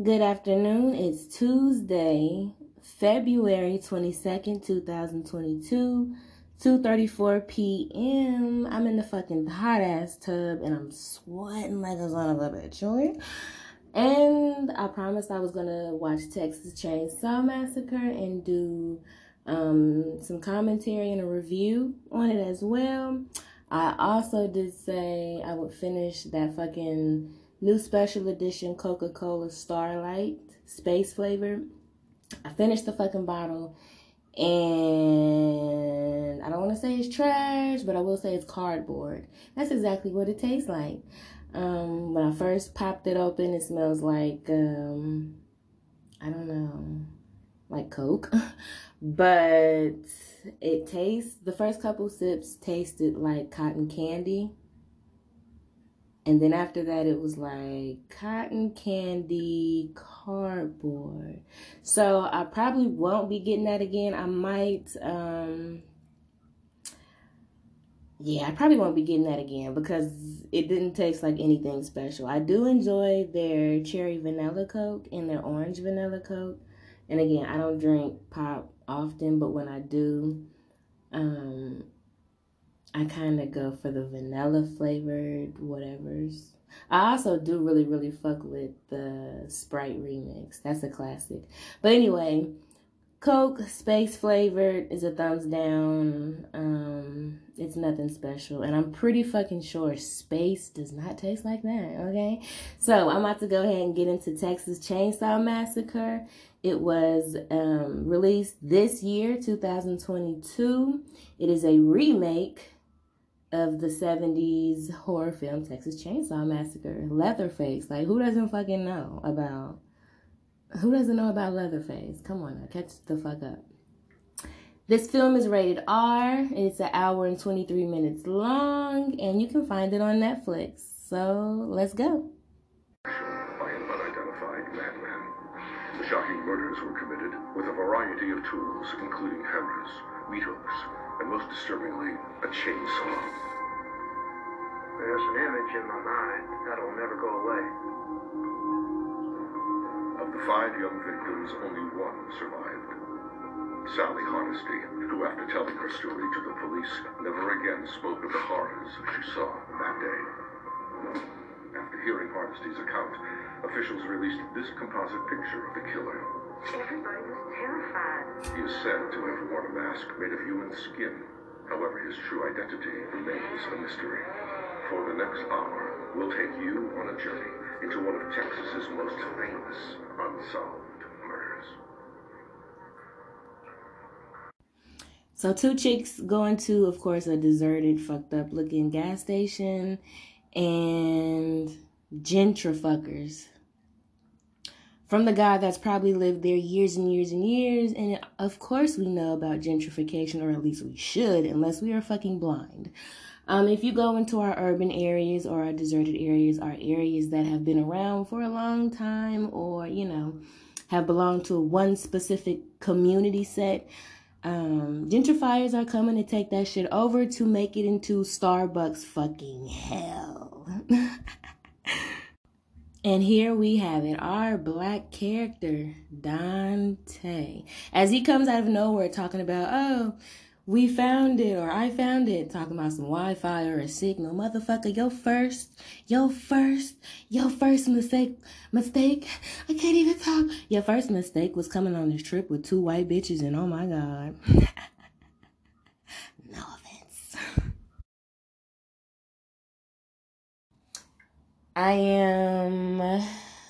Good afternoon. It's Tuesday, February 22nd, 2022, 2:34 p.m. I'm in the fucking hot ass tub and I'm sweating like a son of a bitch, okay? And I promised I was gonna watch Texas Chainsaw Massacre and do um, some commentary and a review on it as well. I also did say I would finish that fucking new special edition Coca Cola Starlight Space flavor. I finished the fucking bottle and I don't want to say it's trash, but I will say it's cardboard. That's exactly what it tastes like. Um, when I first popped it open, it smells like, um, I don't know, like Coke. but it tastes, the first couple sips tasted like cotton candy. And then after that, it was like cotton candy cardboard. So I probably won't be getting that again. I might, um, yeah, I probably won't be getting that again because it didn't taste like anything special. I do enjoy their cherry vanilla Coke and their orange vanilla Coke. And again, I don't drink pop often, but when I do, um, I kind of go for the vanilla flavored whatevers. I also do really, really fuck with the Sprite remix. That's a classic. But anyway, Coke space flavored is a thumbs down. Um, it's nothing special, and I'm pretty fucking sure space does not taste like that. Okay, so I'm about to go ahead and get into Texas Chainsaw Massacre. It was um, released this year, 2022. It is a remake of the 70s horror film Texas Chainsaw Massacre. Leatherface. Like, who doesn't fucking know about who doesn't know about Leatherface? Come on now, catch the fuck up. This film is rated R. It's an hour and 23 minutes long, and you can find it on Netflix. So let's go. By an unidentified madman. The shocking murders were committed with a variety of tools, including hammers, meat hooks, and most disturbingly, a chainsaw. There's an image in my mind that'll never go away. Of the five young victims, only one survived. Sally Hardesty, who after telling her story to the police, never again spoke of the horrors she saw that day. After hearing Hardesty's account, officials released this composite picture of the killer. Everybody was terrified. He is said to have worn a mask made of human skin. However, his true identity remains a mystery. For the next hour, we'll take you on a journey into one of Texas's most famous unsolved murders. So two chicks go into, of course, a deserted, fucked up looking gas station and gentrifuckers. From the guy that's probably lived there years and years and years. And of course we know about gentrification, or at least we should, unless we are fucking blind. Um, if you go into our urban areas or our deserted areas, our areas that have been around for a long time or, you know, have belonged to one specific community set, um, gentrifiers are coming to take that shit over to make it into Starbucks fucking hell. and here we have it our black character, Dante. As he comes out of nowhere talking about, oh, we found it or I found it, talking about some Wi-Fi or a signal. Motherfucker, your first, your first, your first mistake, mistake. I can't even talk. Your first mistake was coming on this trip with two white bitches, and oh my god. no offense. I am. Uh,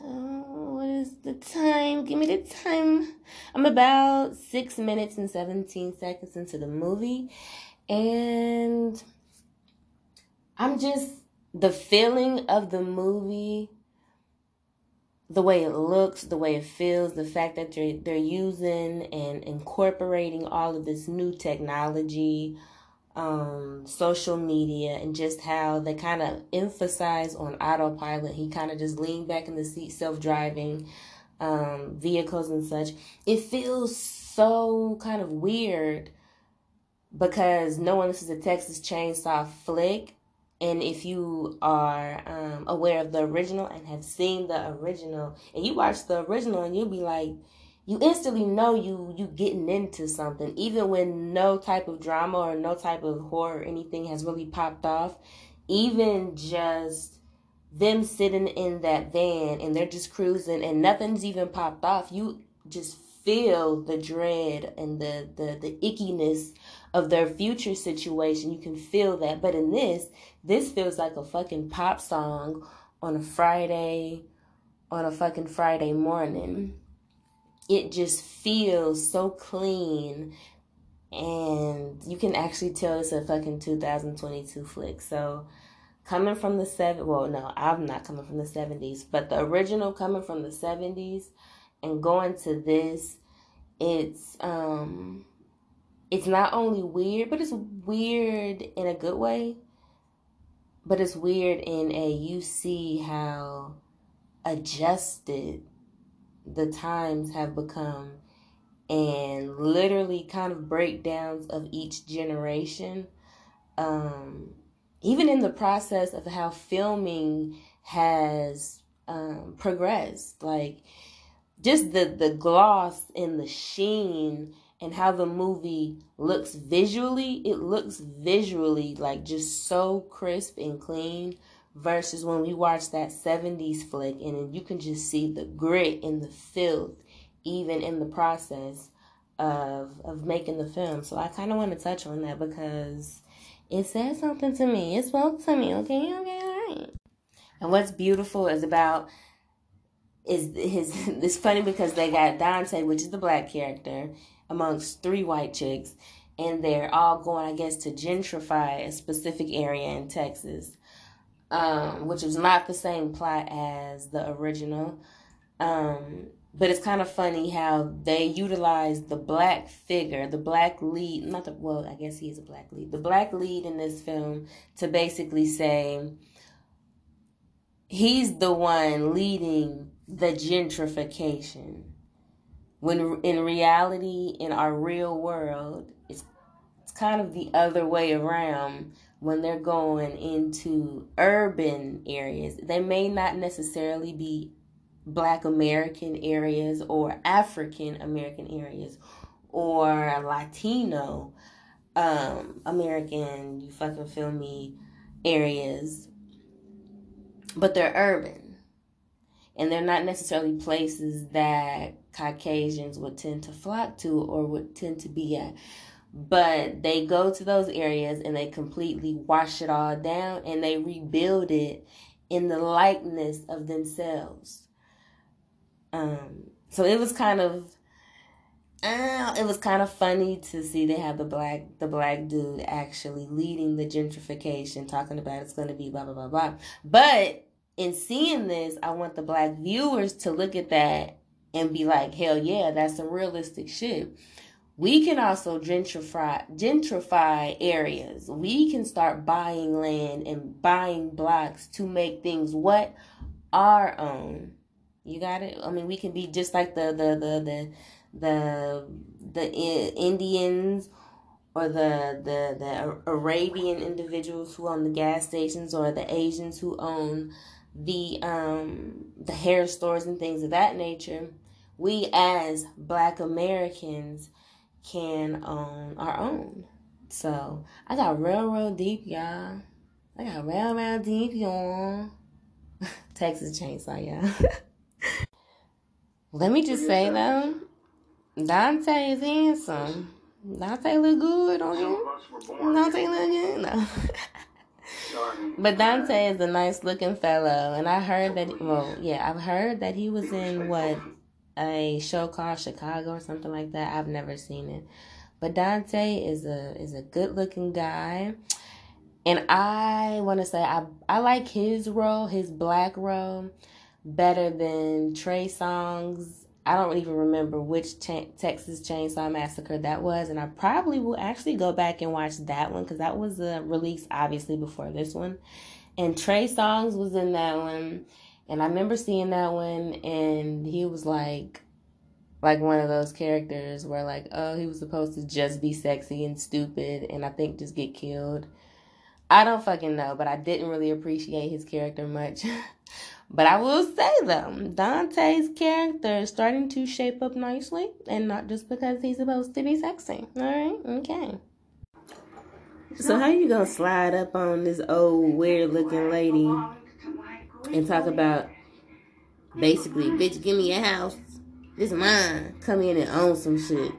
what is the time? Give me the time. I'm about six minutes and 17 seconds into the movie, and I'm just the feeling of the movie, the way it looks, the way it feels, the fact that they're, they're using and incorporating all of this new technology um, social media and just how they kind of emphasize on autopilot. He kind of just leaned back in the seat, self driving um, vehicles and such. It feels so kind of weird because knowing this is a Texas Chainsaw flick And if you are um, aware of the original and have seen the original, and you watch the original, and you'll be like, you instantly know you you getting into something, even when no type of drama or no type of horror or anything has really popped off. Even just them sitting in that van and they're just cruising and nothing's even popped off, you just feel the dread and the the the ickiness of their future situation. You can feel that. But in this, this feels like a fucking pop song on a Friday on a fucking Friday morning. It just feels so clean and you can actually tell it's a fucking 2022 flick. So coming from the seven well no i'm not coming from the 70s but the original coming from the 70s and going to this it's um it's not only weird but it's weird in a good way but it's weird in a you see how adjusted the times have become and literally kind of breakdowns of each generation. Um even in the process of how filming has um, progressed, like just the the gloss and the sheen and how the movie looks visually, it looks visually like just so crisp and clean versus when we watch that 70s flick and you can just see the grit and the filth even in the process of of making the film. So I kind of want to touch on that because it said something to me. It spoke to me. Okay, okay, all right. And what's beautiful is about is his. It's funny because they got Dante, which is the black character, amongst three white chicks, and they're all going, I guess, to gentrify a specific area in Texas, um, which is not the same plot as the original. Um, but it's kind of funny how they utilize the black figure, the black lead, not the, well, I guess he is a black lead, the black lead in this film to basically say he's the one leading the gentrification. When in reality, in our real world, it's, it's kind of the other way around when they're going into urban areas. They may not necessarily be black American areas or African American areas or Latino um American, you fucking feel me, areas. But they're urban. And they're not necessarily places that Caucasians would tend to flock to or would tend to be at. But they go to those areas and they completely wash it all down and they rebuild it in the likeness of themselves. Um, so it was kind of, uh, it was kind of funny to see they have the black the black dude actually leading the gentrification, talking about it's going to be blah blah blah blah. But in seeing this, I want the black viewers to look at that and be like, hell yeah, that's some realistic shit. We can also gentrify gentrify areas. We can start buying land and buying blocks to make things what our own. You got it. I mean, we can be just like the the the the the, the Indians or the, the the Arabian individuals who own the gas stations or the Asians who own the um the hair stores and things of that nature. We as Black Americans can own our own. So I got real real deep, y'all. I got real real deep, y'all. Texas Chainsaw, y'all. Let me just say though, Dante is handsome. Dante look good on him. Dante look good. No. but Dante is a nice looking fellow, and I heard that. Well, yeah, I've heard that he was in what a show called Chicago or something like that. I've never seen it, but Dante is a is a good looking guy, and I want to say I I like his role, his black role better than Trey Songz. I don't even remember which Texas Chainsaw Massacre that was, and I probably will actually go back and watch that one because that was a release obviously before this one. And Trey Songz was in that one, and I remember seeing that one, and he was like, like one of those characters where like, oh, he was supposed to just be sexy and stupid, and I think just get killed. I don't fucking know, but I didn't really appreciate his character much. but I will say though, Dante's character is starting to shape up nicely, and not just because he's supposed to be sexy. All right, okay. So how you gonna slide up on this old weird looking lady and talk about basically, bitch, give me a house. This is mine. Come in and own some shit.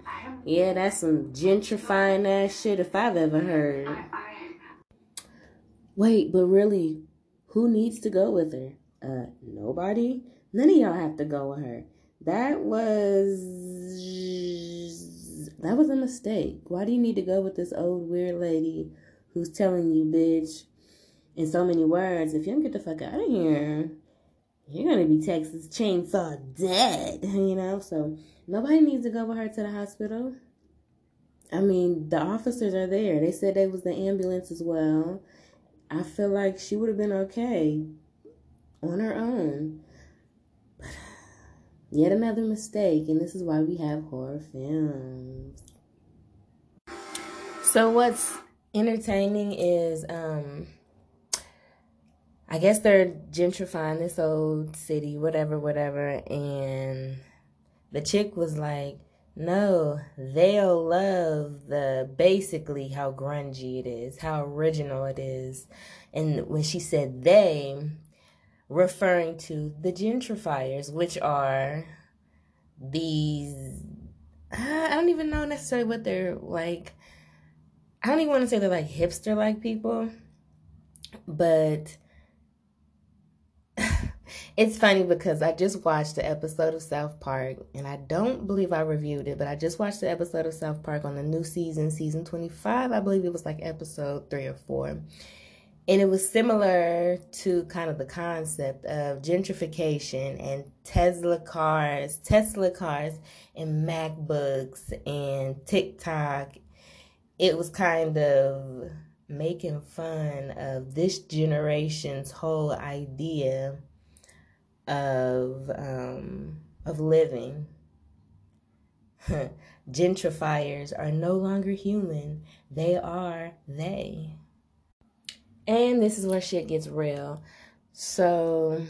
Yeah, that's some gentrifying ass shit if I've ever heard. Wait, but really, who needs to go with her? Uh, nobody. None of y'all have to go with her. That was that was a mistake. Why do you need to go with this old weird lady who's telling you, bitch, in so many words, if you don't get the fuck out of here, you're gonna be Texas Chainsaw dead, you know? So nobody needs to go with her to the hospital. I mean, the officers are there. They said they was the ambulance as well. I feel like she would have been okay on her own. But yet another mistake, and this is why we have horror films. So what's entertaining is um I guess they're gentrifying this old city, whatever, whatever. And the chick was like, no, they'll love the basically how grungy it is, how original it is. And when she said they, referring to the gentrifiers, which are these, I don't even know necessarily what they're like. I don't even want to say they're like hipster like people, but it's funny because I just watched the episode of South Park, and I don't believe I reviewed it, but I just watched the episode of South Park on the new season, season 25. I believe it was like episode three or four. And it was similar to kind of the concept of gentrification and Tesla cars, Tesla cars, and MacBooks and TikTok. It was kind of making fun of this generation's whole idea of um, of living. Gentrifiers are no longer human; they are they. And this is where shit gets real. So,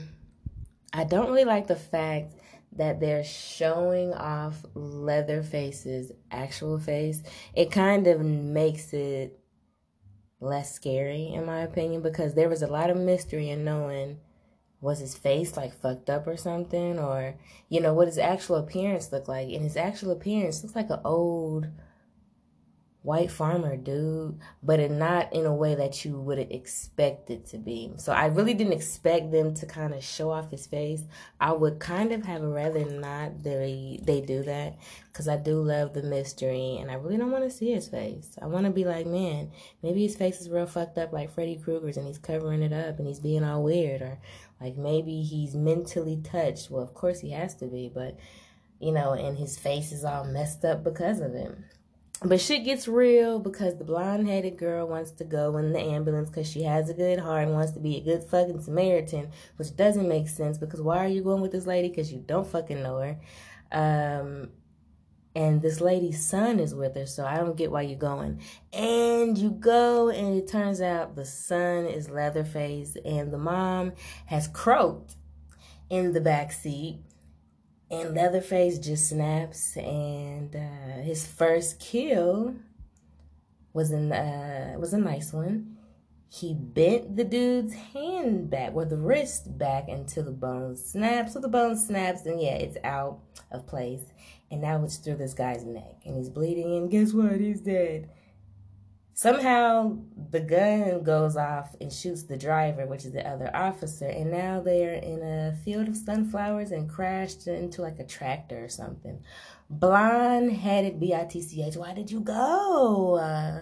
I don't really like the fact that they're showing off Leatherface's actual face. It kind of makes it less scary, in my opinion, because there was a lot of mystery in knowing was his face like fucked up or something? Or you know what his actual appearance looked like? And his actual appearance looks like an old white farmer dude. But it not in a way that you would expect it to be. So i really didn't expect them to kind of show off his face. I would kind of have rather not they they do that because i do love the mystery and i really don't want to see his face. I want to be like man maybe his face is real fucked up like freddy krueger's and he's covering it up and he's being all weird or like maybe he's mentally touched. Well, of course he has to be, but you know, and his face is all messed up because of it. But shit gets real because the blonde headed girl wants to go in the ambulance because she has a good heart and wants to be a good fucking Samaritan, which doesn't make sense because why are you going with this lady? Because you don't fucking know her. Um, and this lady's son is with her, so I don't get why you're going. And you go, and it turns out the son is Leatherface, and the mom has croaked in the back seat, and Leatherface just snaps, and uh, his first kill was in uh, was a nice one. He bent the dude's hand back, or the wrist back, until the bone snaps. So the bone snaps, and yeah, it's out of place. And now it's through this guy's neck and he's bleeding and guess what? He's dead. Somehow the gun goes off and shoots the driver which is the other officer. And now they're in a field of sunflowers and crashed into like a tractor or something. Blonde headed bitch why did you go? Uh,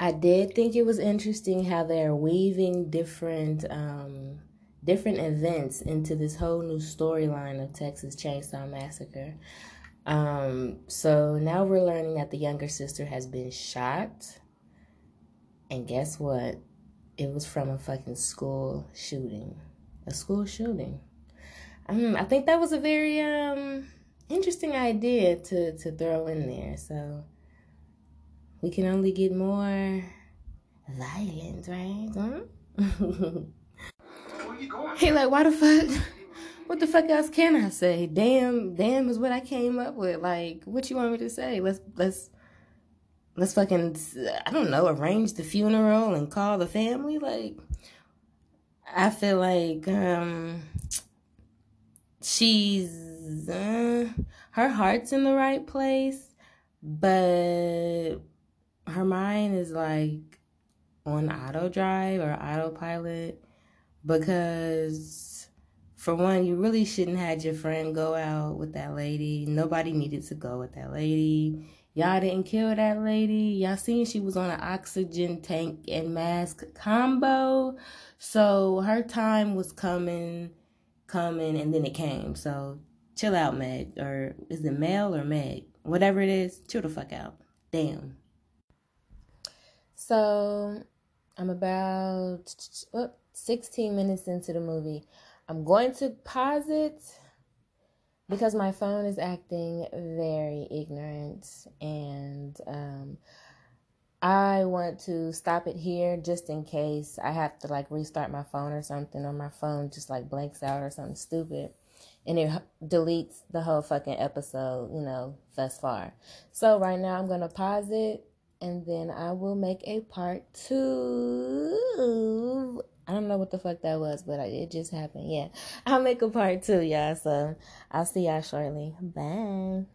i did think it was interesting how they're weaving different um, different events into this whole new storyline of Texas Chainsaw Massacre. Um, so now we're learning that the younger sister has been shot. And guess what? It was from a fucking school shooting. A school shooting. Um, I think that was a very um interesting idea to, to throw in there. So we can only get more violence, right? Hmm? he like, why the fuck? What the fuck else can I say? Damn, damn is what I came up with. Like, what you want me to say? Let's let's let's fucking I don't know, arrange the funeral and call the family. Like, I feel like um she's uh, her heart's in the right place, but her mind is like on auto drive or autopilot because for one you really shouldn't had your friend go out with that lady. Nobody needed to go with that lady. Y'all didn't kill that lady. Y'all seen she was on an oxygen tank and mask combo. So her time was coming coming and then it came. So chill out meg or is it mel or meg? Whatever it is chill the fuck out. Damn so I'm about 16 minutes into the movie. I'm going to pause it because my phone is acting very ignorant and um, I want to stop it here just in case I have to like restart my phone or something or my phone just like blanks out or something stupid and it deletes the whole fucking episode, you know, thus far. So right now I'm going to pause it and then I will make a part two. I don't know what the fuck that was, but it just happened. Yeah, I'll make a part two, y'all. So I'll see y'all shortly. Bye.